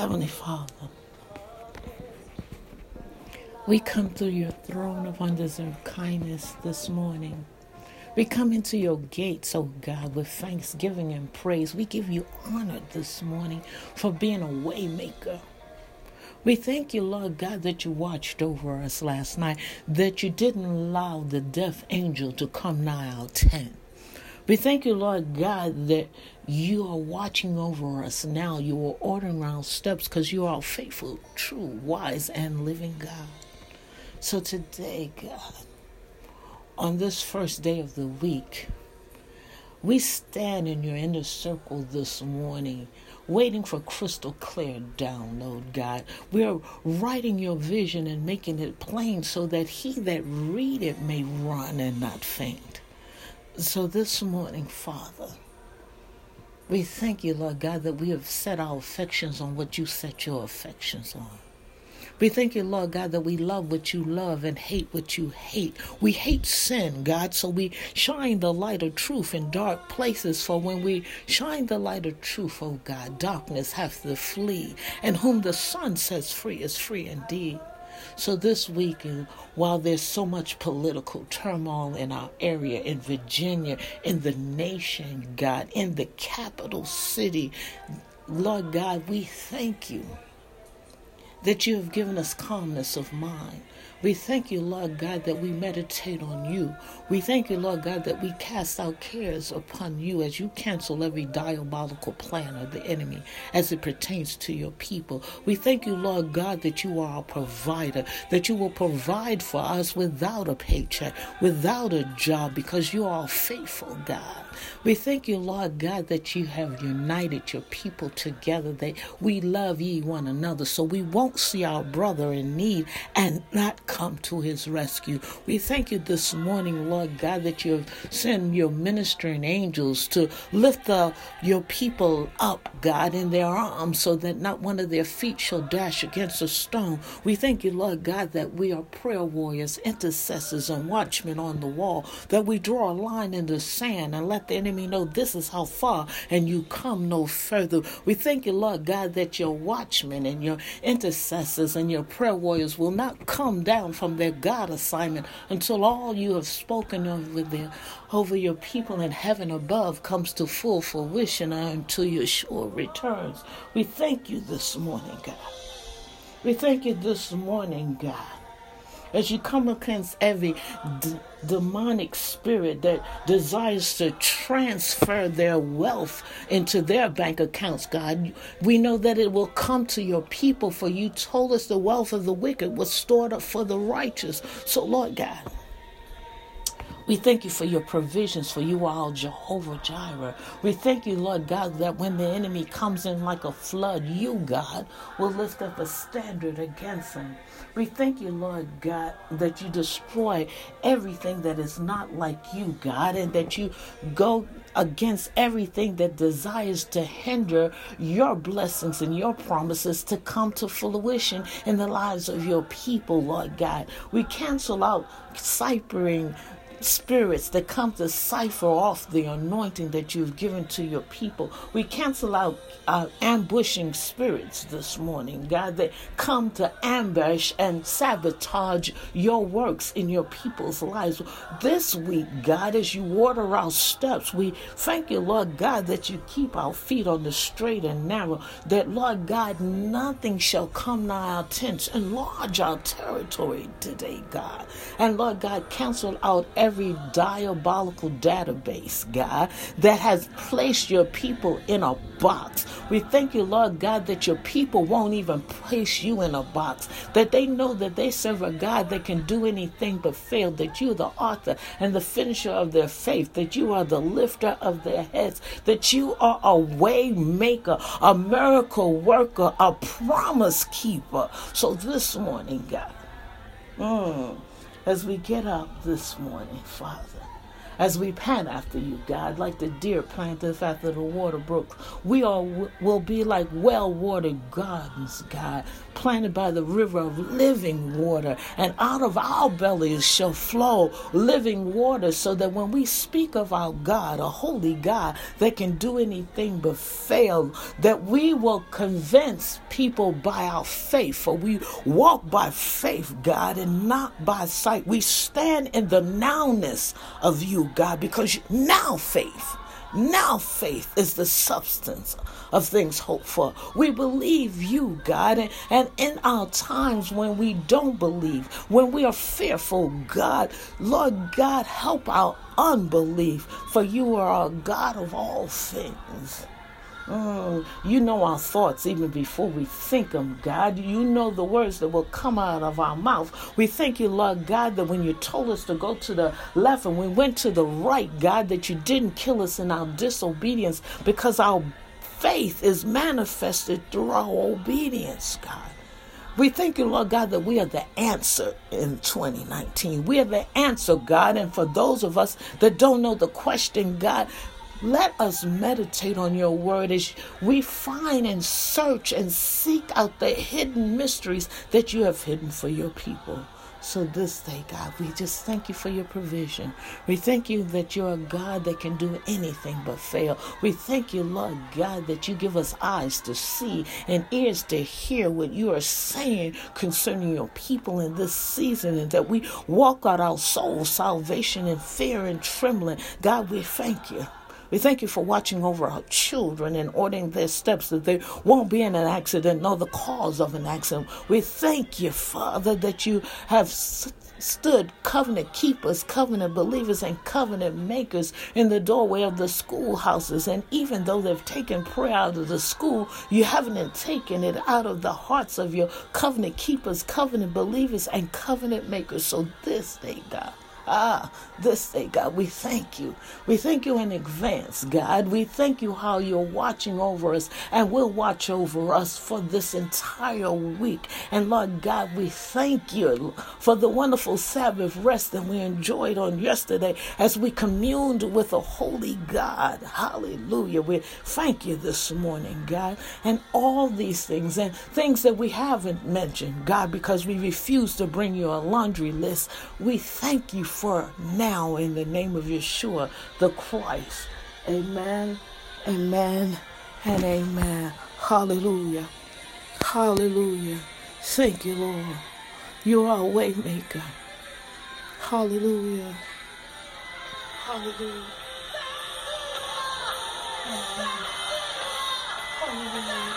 Heavenly Father, we come through your throne of undeserved kindness this morning. We come into your gates, oh God, with thanksgiving and praise. We give you honor this morning for being a waymaker. We thank you, Lord God, that you watched over us last night, that you didn't allow the death angel to come nigh our tent. We thank you, Lord God, that you are watching over us now. You are ordering our steps because you are faithful, true, wise, and living God. So today, God, on this first day of the week, we stand in your inner circle this morning, waiting for crystal clear download, God. We are writing your vision and making it plain so that he that read it may run and not faint. So this morning, Father, we thank you, Lord God, that we have set our affections on what you set your affections on. We thank you, Lord God, that we love what you love and hate what you hate. We hate sin, God, so we shine the light of truth in dark places. For when we shine the light of truth, oh God, darkness hath to flee. And whom the Son sets free is free indeed. So this week, while there's so much political turmoil in our area, in Virginia, in the nation, God, in the capital city, Lord God, we thank you that you have given us calmness of mind. We thank you, Lord God, that we meditate on you. We thank you, Lord God, that we cast our cares upon you as you cancel every diabolical plan of the enemy as it pertains to your people. We thank you, Lord God, that you are our provider, that you will provide for us without a paycheck, without a job, because you are faithful God. We thank you, Lord God, that you have united your people together, that we love ye one another, so we won't see our brother in need and not come to his rescue. We thank you this morning, Lord God, that you have sent your ministering angels to lift the, your people up, God, in their arms so that not one of their feet shall dash against a stone. We thank you, Lord God, that we are prayer warriors, intercessors, and watchmen on the wall, that we draw a line in the sand and let the enemy know this is how far and you come no further. We thank you, Lord God, that your watchmen and your intercessors and your prayer warriors will not come down down from their God assignment until all you have spoken over their over your people in heaven above comes to full fruition until your sure returns. We thank you this morning, God. We thank you this morning, God as you come against every d- demonic spirit that desires to transfer their wealth into their bank accounts, God, we know that it will come to your people, for you told us the wealth of the wicked was stored up for the righteous. So, Lord God, we thank you for your provisions, for you all Jehovah Jireh. We thank you, Lord God, that when the enemy comes in like a flood, you, God, will lift up a standard against him. We thank you, Lord God, that you destroy everything that is not like you, God, and that you go against everything that desires to hinder your blessings and your promises to come to fruition in the lives of your people, Lord God. We cancel out ciphering spirits that come to cipher off the anointing that you've given to your people. We cancel out uh, ambushing spirits this morning, God, that come to ambush and sabotage your works in your people's lives. This week, God, as you water our steps, we thank you, Lord God, that you keep our feet on the straight and narrow, that, Lord God, nothing shall come nigh our tents. Enlarge our territory today, God. And, Lord God, cancel out every every diabolical database, God, that has placed your people in a box. We thank you, Lord God, that your people won't even place you in a box, that they know that they serve a God that can do anything but fail, that you're the author and the finisher of their faith, that you are the lifter of their heads, that you are a way maker, a miracle worker, a promise keeper. So this morning, God, mm, as we get up this morning, Father, as we pant after you, God, like the deer planteth after the water brook. We all w- will be like well watered gardens, God, planted by the river of living water, and out of our bellies shall flow living water, so that when we speak of our God, a holy God that can do anything but fail, that we will convince people by our faith, for we walk by faith, God, and not by sight. We stand in the nowness of you, God, because now faith now faith is the substance of things hoped for. We believe you, God, and, and in our times when we don't believe, when we are fearful, God, Lord God, help our unbelief, for you are a God of all things. Mm, you know our thoughts even before we think them, God. You know the words that will come out of our mouth. We thank you, Lord God, that when you told us to go to the left and we went to the right, God, that you didn't kill us in our disobedience because our faith is manifested through our obedience, God. We thank you, Lord God, that we are the answer in 2019. We are the answer, God. And for those of us that don't know the question, God, let us meditate on your word as we find and search and seek out the hidden mysteries that you have hidden for your people. So this day, God, we just thank you for your provision. We thank you that you're a God that can do anything but fail. We thank you, Lord God, that you give us eyes to see and ears to hear what you are saying concerning your people in this season and that we walk out our soul salvation in fear and trembling. God, we thank you. We thank you for watching over our children and ordering their steps that they won't be in an accident nor the cause of an accident. We thank you, Father, that you have stood covenant keepers, covenant believers, and covenant makers in the doorway of the schoolhouses. And even though they've taken prayer out of the school, you haven't taken it out of the hearts of your covenant keepers, covenant believers, and covenant makers. So this day, God. Ah, this day, God, we thank you. We thank you in advance, God. We thank you how you're watching over us and will watch over us for this entire week. And Lord God, we thank you for the wonderful Sabbath rest that we enjoyed on yesterday as we communed with a holy God. Hallelujah. We thank you this morning, God. And all these things and things that we haven't mentioned, God, because we refuse to bring you a laundry list. We thank you for now in the name of Yeshua, the Christ. Amen, amen, and amen. Hallelujah. Hallelujah. Thank you, Lord. You are a way maker. Hallelujah. Hallelujah. Hallelujah. Hallelujah.